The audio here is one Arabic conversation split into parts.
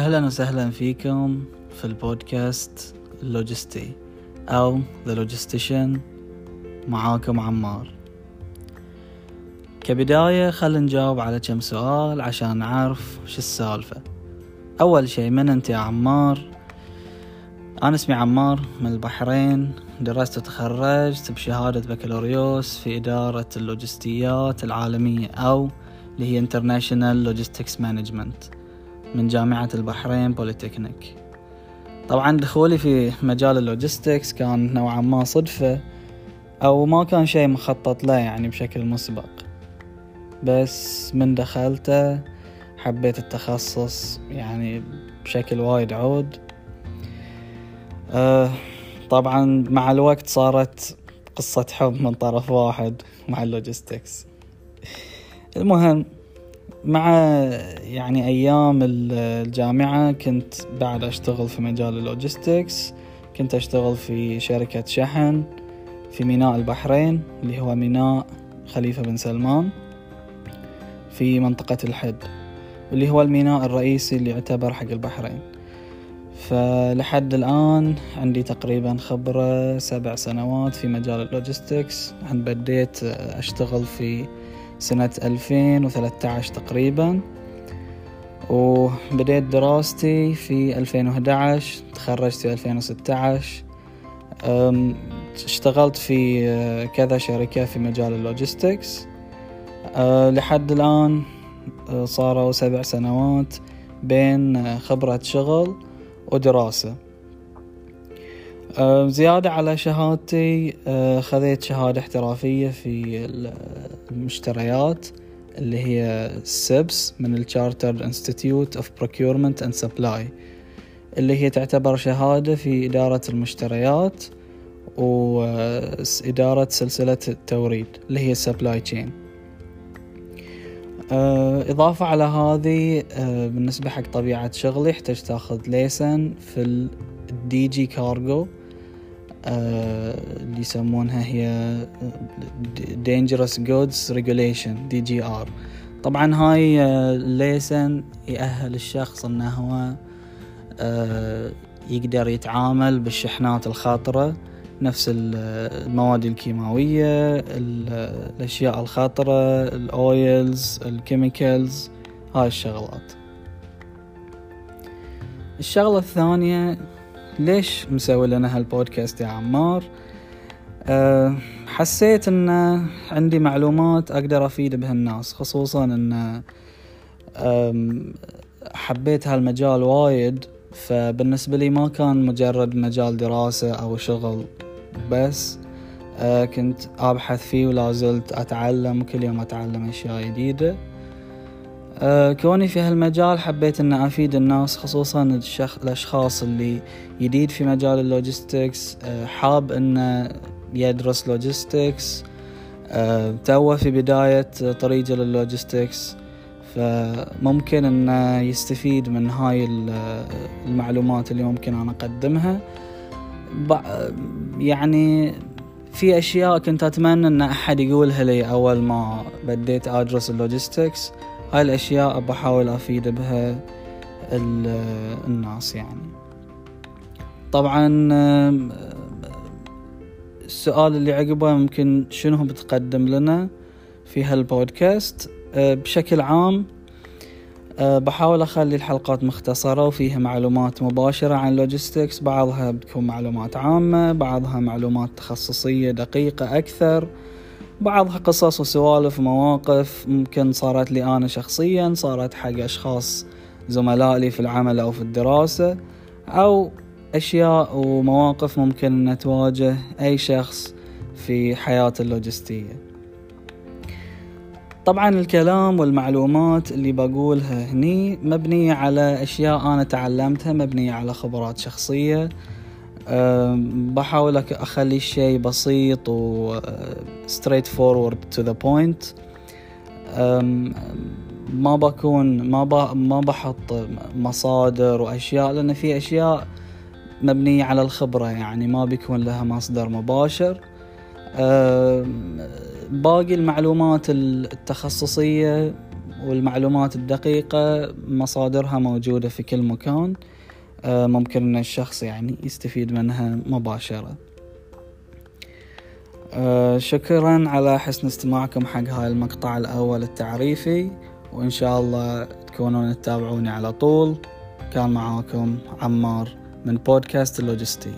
أهلا وسهلا فيكم في البودكاست اللوجستي أو The Logistician معاكم عمار. كبداية خلينا نجاوب على كم سؤال عشان نعرف شو السالفة. أول شي من أنت يا عمار؟ أنا اسمي عمار من البحرين. درست وتخرجت بشهادة بكالوريوس في إدارة اللوجستيات العالمية أو اللي هي International Logistics Management. من جامعة البحرين بوليتكنيك طبعا دخولي في مجال ال logistics كان نوعا ما صدفة أو ما كان شيء مخطط له يعني بشكل مسبق. بس من دخلته حبيت التخصص يعني بشكل وايد عود. أه طبعا مع الوقت صارت قصة حب من طرف واحد مع ال logistics. المهم مع يعني أيام الجامعة كنت بعد أشتغل في مجال ال logistics كنت أشتغل في شركة شحن في ميناء البحرين اللي هو ميناء خليفة بن سلمان في منطقة الحد واللي هو الميناء الرئيسي اللي يعتبر حق البحرين. فلحد الآن عندي تقريبا خبرة سبع سنوات في مجال ال logistics بديت أشتغل في سنة 2013 تقريبا. وبديت دراستي في 2011 تخرجت في 2016 اشتغلت في أه، كذا شركة في مجال ال logistics. أه، لحد الآن أه، صاروا سبع سنوات بين خبرة شغل ودراسة. آه، زيادة على شهادتي آه، خذيت شهادة احترافية في المشتريات اللي هي CIPS من ال Chartered Institute of Procurement and Supply اللي هي تعتبر شهادة في إدارة المشتريات وإدارة سلسلة التوريد اللي هي supply chain إضافة على هذه آه، بالنسبة حق طبيعة شغلي احتجت آخذ license في ال DG cargo اللي يسمونها هي Dangerous Goods Regulation DGR طبعا هاي ال license آه، يأهل الشخص إنه هو آه، يقدر يتعامل بالشحنات الخاطرة نفس المواد الكيماوية الأشياء الخاطرة ال oils ال chemicals هاي الشغلات. الشغلة الثانية ليش مسوي لنا هالبودكاست يا عمار؟ أه حسيت إن عندي معلومات أقدر أفيد بها الناس خصوصا إن حبيت هالمجال وايد فبالنسبة لي ما كان مجرد مجال دراسة أو شغل بس أه كنت أبحث فيه ولا زلت أتعلم وكل يوم أتعلم أشياء جديدة. أه كوني في هالمجال حبيت ان أفيد الناس خصوصا الشخ... الأشخاص اللي جديد في مجال ال logistics. أه حاب إنه يدرس logistics. أه توه في بداية طريقه لل logistics. فممكن إنه يستفيد من هاي المعلومات اللي ممكن أنا أقدمها. يعني في أشياء كنت أتمنى إن أحد يقولها لي أول ما بديت أدرس ال logistics. هاي الأشياء بحاول أفيد بها الناس يعني. طبعا السؤال اللي عقبه ممكن شنو بتقدم لنا في هالبودكاست؟ بشكل عام بحاول أخلي الحلقات مختصرة وفيها معلومات مباشرة عن لوجيستكس بعضها بتكون معلومات عامة بعضها معلومات تخصصية دقيقة أكثر. بعضها قصص وسوالف ومواقف. ممكن صارت لي أنا شخصيا صارت حق أشخاص زملاء لي في العمل أو في الدراسة أو أشياء ومواقف ممكن أن تواجه أي شخص في حياته اللوجستية. طبعا الكلام والمعلومات اللي بقولها هني مبنية على أشياء أنا تعلمتها مبنية على خبرات شخصية. بحاول أخلي الشيء بسيط و straight forward to the point. ما بكون ما ب... ما بحط مصادر وأشياء لأن في أشياء مبنية على الخبرة يعني ما بيكون لها مصدر مباشر. باقي المعلومات التخصصية والمعلومات الدقيقة مصادرها موجودة في كل مكان. ممكن أن الشخص يعني يستفيد منها مباشرة. آه، شكرا على حسن استماعكم حق هاي المقطع الأول التعريفي وإن شاء الله تكونون تتابعوني على طول. كان معاكم عمار من بودكاست اللوجستي.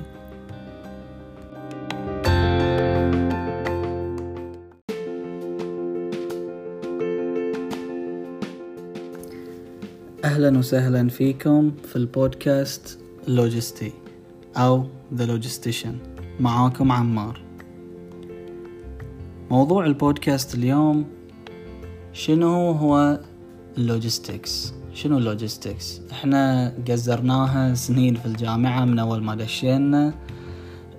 أهلا وسهلا فيكم في البودكاست اللوجستي أو The Logistician. معاكم عمار. موضوع البودكاست اليوم شنو هو ال logistics شنو ال logistics إحنا قزرناها سنين في الجامعة من أول ما دشينا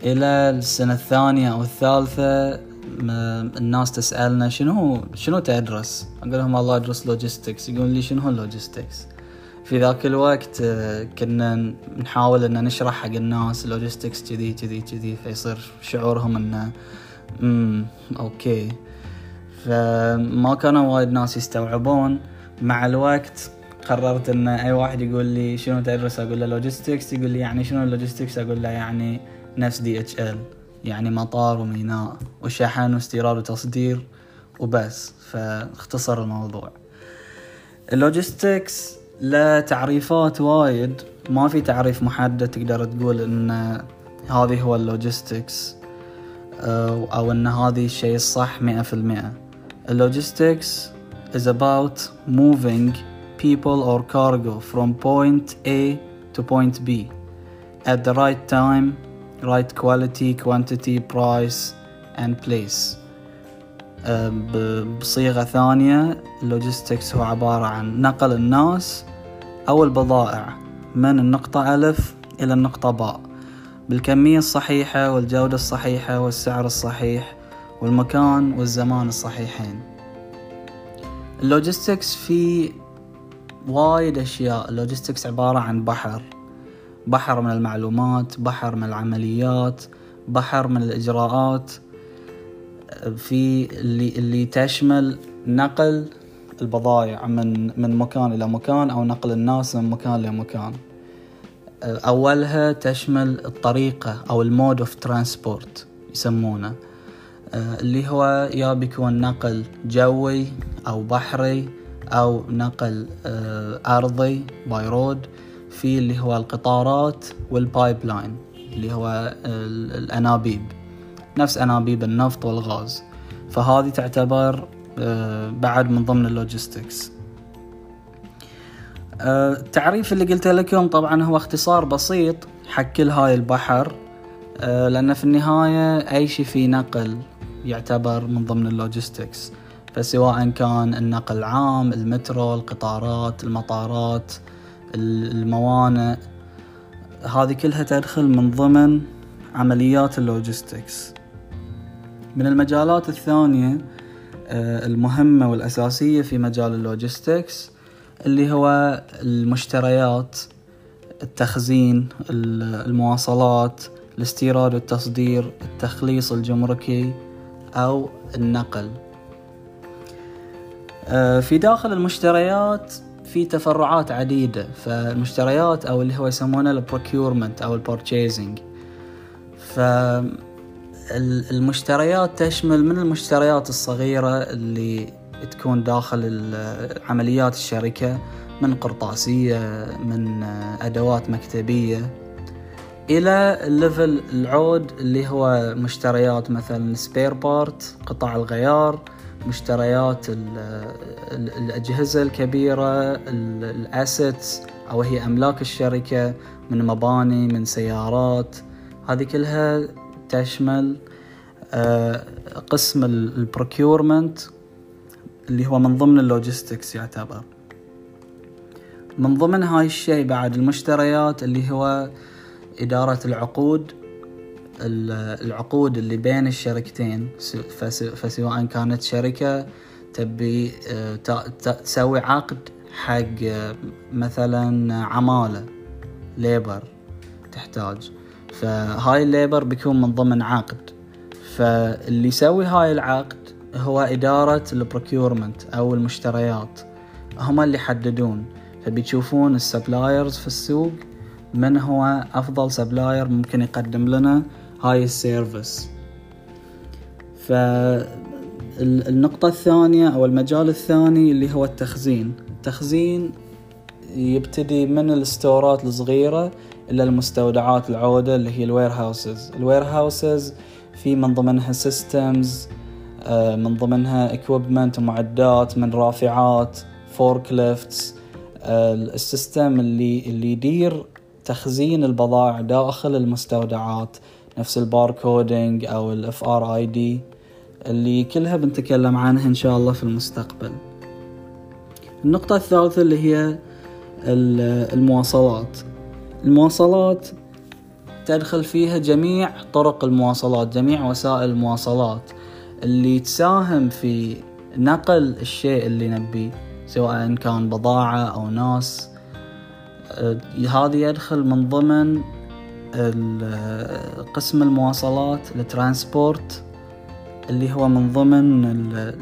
إلى السنة الثانية أو الثالثة. الناس تسألنا شنو شنو تدرس؟ أقول لهم والله أدرس logistics يقول لي شنو هو ال logistics في ذاك الوقت آه، كنا نحاول إن نشرح حق الناس ال logistics كذي كذي كذي فيصير شعورهم إنه امم okay. فما كانوا وايد ناس يستوعبون. مع الوقت قررت إن أي واحد يقول لي شنو تدرس؟ أقول له logistics يقول لي يعني شنو ال logistics أقول له يعني نفس DHL يعني مطار وميناء وشحن واستيراد وتصدير وبس. فاختصر الموضوع. ال logistics له تعريفات وايد ما في تعريف محدد تقدر تقول ان هذه هو ال logistics أو ان هذه الشيء الصح مئة في المئة ال logistics is about moving people or cargo from point A to point B at the right time, right quality, quantity, price and place. بصيغة ثانية ال logistics هو عبارة عن نقل الناس أو البضائع من النقطة ألف إلى النقطة باء. بالكمية الصحيحة والجودة الصحيحة والسعر الصحيح والمكان والزمان الصحيحين. ال logistics في وايد أشياء. ال logistics عبارة عن بحر. بحر من المعلومات بحر من العمليات بحر من الإجراءات. في اللي, اللي تشمل نقل البضائع من من مكان إلى مكان أو نقل الناس من مكان لمكان أولها تشمل الطريقة أو ال mode of transport يسمونه آه، اللي هو يا بيكون نقل جوي أو بحري أو نقل آه، أرضي by road في اللي هو القطارات وال pipeline اللي هو الأنابيب. نفس أنابيب النفط والغاز. فهذه تعتبر آه، بعد من ضمن ال logistics التعريف اللي قلته لكم طبعا هو اختصار بسيط حق كل هاي البحر. لأن في النهاية أي شيء في نقل يعتبر من ضمن ال logistics فسواء كان النقل العام المترو القطارات المطارات الموانئ هذه كلها تدخل من ضمن عمليات ال logistics من المجالات الثانية آه، المهمة والأساسية في مجال ال logistics اللي هو المشتريات التخزين المواصلات الاستيراد والتصدير التخليص الجمركي أو النقل. آه، في داخل المشتريات في تفرعات عديدة فالمشتريات أو اللي هو يسمونه ال procurement أو ال purchasing فالمشتريات تشمل من المشتريات الصغيرة اللي تكون داخل عمليات الشركة من قرطاسية من أدوات مكتبية إلى ال level العود اللي هو مشتريات مثلا spare part قطع الغيار مشتريات الأجهزة الكبيرة ال assets أو هي أملاك الشركة من مباني من سيارات. هذه كلها تشمل آه، قسم ال procurement اللي هو من ضمن ال logistics يعتبر. من ضمن هاي الشيء بعد المشتريات اللي هو إدارة العقود العقود اللي بين الشركتين فسواء كانت شركة تبي آه، تسوي عقد حق آه، مثلا عمالة labor تحتاج. فهاي ال labor بيكون من ضمن عقد. فاللي يسوي هاي العقد هو إدارة ال procurement أو المشتريات. هم اللي يحددون. فبيشوفون ال suppliers في السوق من هو أفضل supplier ممكن يقدم لنا هاي ال service. فالنقطة الثانية أو المجال الثاني اللي هو التخزين. التخزين يبتدي من ال storeات الصغيرة إلى المستودعات العودة اللي هي ال warehouses ال warehouses في من ضمنها systems آه، من ضمنها equipment ومعدات من رافعات forklifts ال system اللي اللي يدير تخزين البضائع داخل المستودعات نفس ال barcoding أو ال RFID اللي كلها بنتكلم عنها إن شاء الله في المستقبل. النقطة الثالثة اللي هي المواصلات. المواصلات. تدخل فيها جميع طرق المواصلات جميع وسائل المواصلات. اللي تساهم في نقل الشيء اللي نبيه سواء كان بضاعة أو ناس. آه، هذا يدخل من ضمن قسم المواصلات ال transport اللي هو من ضمن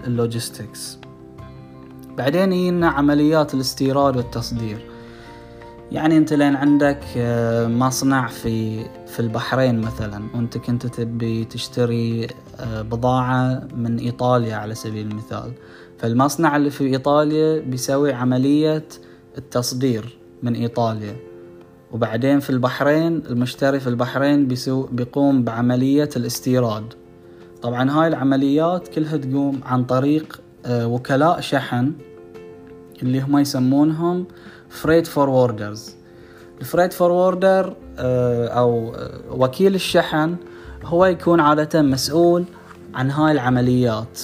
ال logistics بعدين يجينا عمليات الاستيراد والتصدير. يعني انت لين عندك آه، مصنع في في البحرين مثلا وانت كنت تبي تشتري آه، بضاعة من إيطاليا على سبيل المثال. فالمصنع اللي في إيطاليا بيسوي عملية التصدير من إيطاليا. وبعدين في البحرين المشتري في البحرين بيسو بيقوم بعملية الاستيراد. طبعا هاي العمليات كلها تقوم عن طريق آه، وكلاء شحن اللي هم يسمونهم freight forwarders ال freight forwarder أو آه، وكيل الشحن هو يكون عادة مسؤول عن هاي العمليات.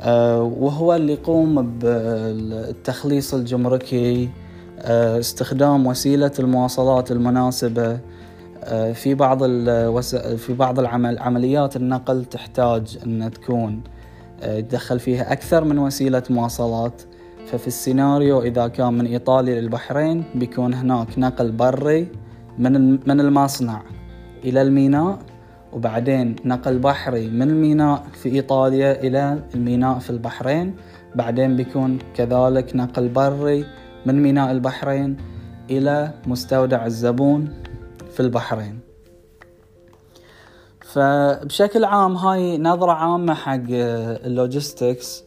آه، وهو اللي يقوم بالتخليص الجمركي آه، استخدام وسيلة المواصلات المناسبة في بعض الوس... في بعض العمل عمليات النقل تحتاج ان تكون يتدخل فيها أكثر من وسيلة مواصلات. ففي السيناريو إذا كان من إيطاليا للبحرين بيكون هناك نقل بري من من المصنع إلى الميناء وبعدين نقل بحري من الميناء في إيطاليا إلى الميناء في البحرين بعدين بيكون كذلك نقل بري من ميناء البحرين إلى مستودع الزبون في البحرين. فبشكل عام هاي نظرة عامة حق ال logistics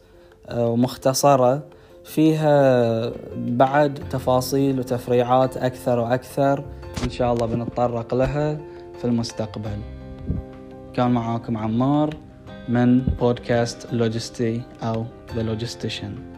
آه، ومختصرة. فيها بعد تفاصيل وتفريعات أكثر وأكثر. إن شاء الله بنتطرق لها في المستقبل. كان معاكم عمار من بودكاست لوجستي أو The Logistician.